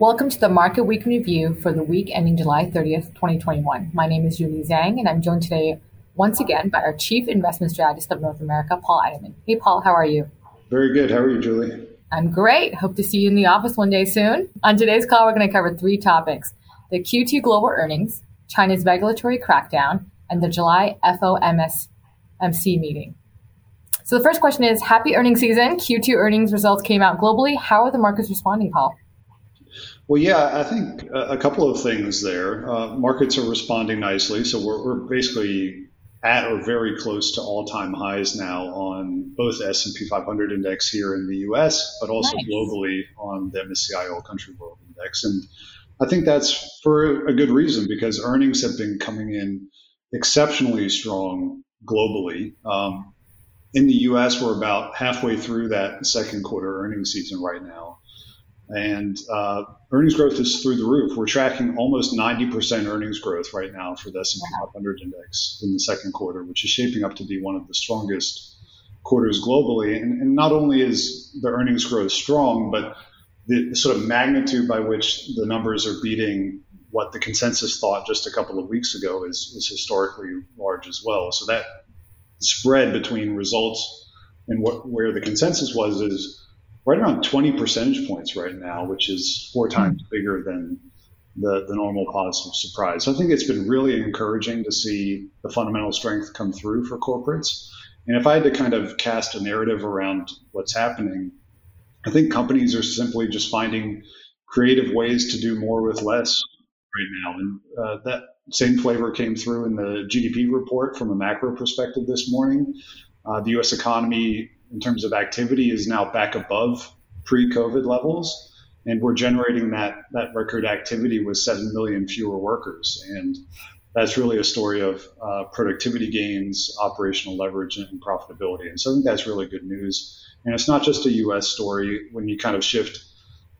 Welcome to the Market Week Review for the week ending July 30th, 2021. My name is Julie Zhang, and I'm joined today once again by our Chief Investment Strategist of North America, Paul Eitelman. Hey, Paul, how are you? Very good. How are you, Julie? I'm great. Hope to see you in the office one day soon. On today's call, we're going to cover three topics the Q2 global earnings, China's regulatory crackdown, and the July FOMC meeting. So the first question is Happy earnings season. Q2 earnings results came out globally. How are the markets responding, Paul? Well, yeah, I think a couple of things there. Uh, markets are responding nicely, so we're, we're, basically at or very close to all-time highs now on both S&P 500 index here in the U.S., but also nice. globally on the MSCI All Country World Index. And I think that's for a good reason because earnings have been coming in exceptionally strong globally. Um, in the U.S., we're about halfway through that second quarter earnings season right now and uh, earnings growth is through the roof. We're tracking almost 90% earnings growth right now for the S&P 500 index in the second quarter, which is shaping up to be one of the strongest quarters globally. And, and not only is the earnings growth strong, but the sort of magnitude by which the numbers are beating what the consensus thought just a couple of weeks ago is, is historically large as well. So that spread between results and what where the consensus was is right around 20 percentage points right now, which is four times bigger than the, the normal positive surprise. So I think it's been really encouraging to see the fundamental strength come through for corporates. And if I had to kind of cast a narrative around what's happening, I think companies are simply just finding creative ways to do more with less right now. And uh, that same flavor came through in the GDP report from a macro perspective this morning. Uh, the U.S. economy in terms of activity is now back above pre-COVID levels, and we're generating that that record activity with seven million fewer workers, and that's really a story of uh, productivity gains, operational leverage, and profitability. And so I think that's really good news. And it's not just a U.S. story. When you kind of shift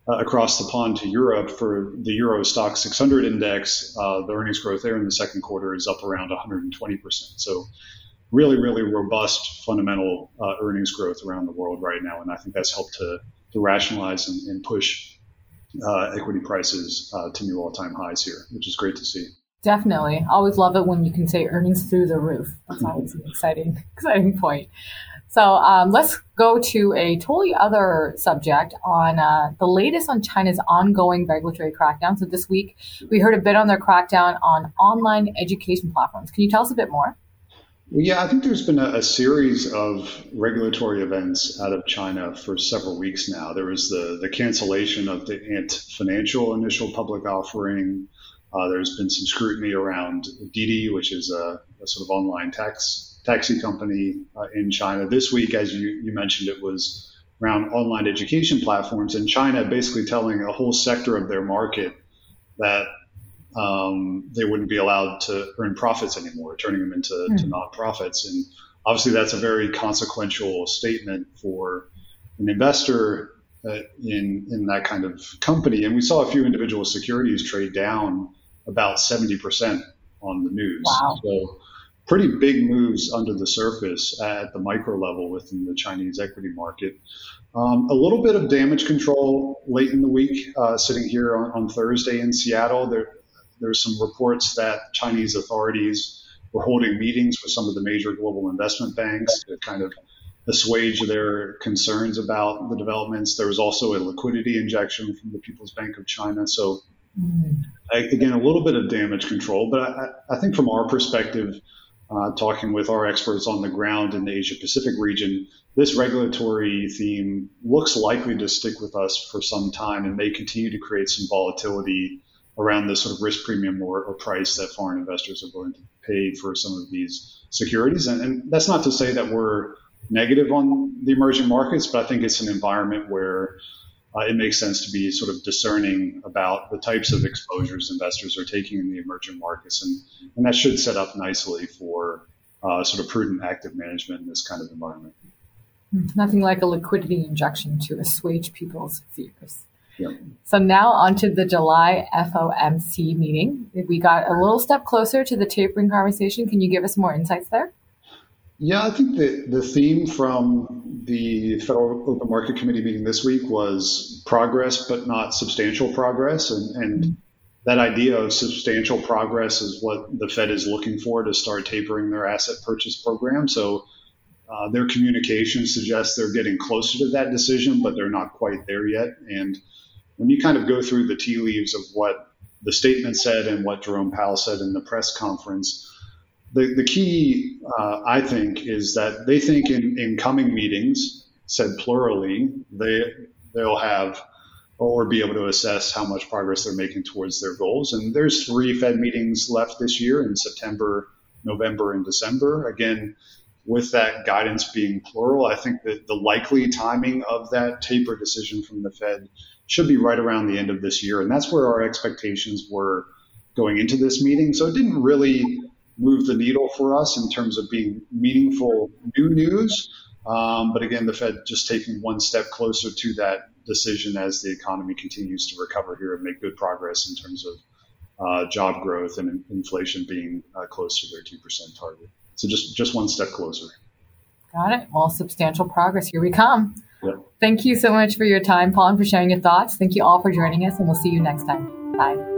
uh, across the pond to Europe for the Euro Stoxx 600 index, uh, the earnings growth there in the second quarter is up around 120 percent. So really, really robust fundamental uh, earnings growth around the world right now. And I think that's helped to, to rationalize and, and push uh, equity prices uh, to new all time highs here, which is great to see. Definitely. Always love it when you can say earnings through the roof. That's always an exciting, exciting point. So um, let's go to a totally other subject on uh, the latest on China's ongoing regulatory crackdown. So this week we heard a bit on their crackdown on online education platforms. Can you tell us a bit more? Yeah, I think there's been a, a, series of regulatory events out of China for several weeks now. There was the, the cancellation of the Ant Financial initial public offering. Uh, there's been some scrutiny around Didi, which is a, a sort of online tax taxi company uh, in China. This week, as you, you mentioned, it was around online education platforms in China, basically telling a whole sector of their market that um, they wouldn't be allowed to earn profits anymore, turning them into mm. to nonprofits. And obviously, that's a very consequential statement for an investor uh, in in that kind of company. And we saw a few individual securities trade down about seventy percent on the news. Wow. So pretty big moves under the surface at the micro level within the Chinese equity market. Um, a little bit of damage control late in the week, uh, sitting here on, on, Thursday in Seattle. There, there's some reports that Chinese authorities were holding meetings with some of the major global investment banks to kind of assuage their concerns about the developments. There was also a liquidity injection from the People's Bank of China. So, again, a little bit of damage control. But I, I think from our perspective, uh, talking with our experts on the ground in the Asia Pacific region, this regulatory theme looks likely to stick with us for some time and may continue to create some volatility around the sort of risk premium or, or, price that foreign investors are willing to pay for some of these securities. And, and, that's not to say that we're negative on the emerging markets, but I think it's an environment where uh, it makes sense to be sort of discerning about the types of exposures investors are taking in the emerging markets. And, and that should set up nicely for uh, sort of prudent active management in this kind of environment. Nothing like a liquidity injection to assuage people's fears. So now onto the July FOMC meeting. We got a little step closer to the tapering conversation. Can you give us more insights there? Yeah, I think the, the theme from the Federal Open Market Committee meeting this week was progress, but not substantial progress. And, and that idea of substantial progress is what the Fed is looking for to start tapering their asset purchase program. So uh, their communication suggests they're getting closer to that decision, but they're not quite there yet. And when you kind of go through the tea leaves of what the statement said and what Jerome Powell said in the press conference, the, the key, uh, I think, is that they think in, in coming meetings, said plurally, they they'll have or be able to assess how much progress they're making towards their goals. And there's three Fed meetings left this year in September, November, and December. Again, with that guidance being plural, I think that the likely timing of that taper decision from the Fed should be right around the end of this year. And that's where our expectations were going into this meeting. So it didn't really move the needle for us in terms of being meaningful new news. Um, but again, the Fed just taking one step closer to that decision as the economy continues to recover here and make good progress in terms of uh, job growth and inflation being uh, close to their 2% target. So just, just one step closer. Got it. Well, substantial progress. Here we come. Yep. Thank you so much for your time, Paul, and for sharing your thoughts. Thank you all for joining us, and we'll see you next time. Bye.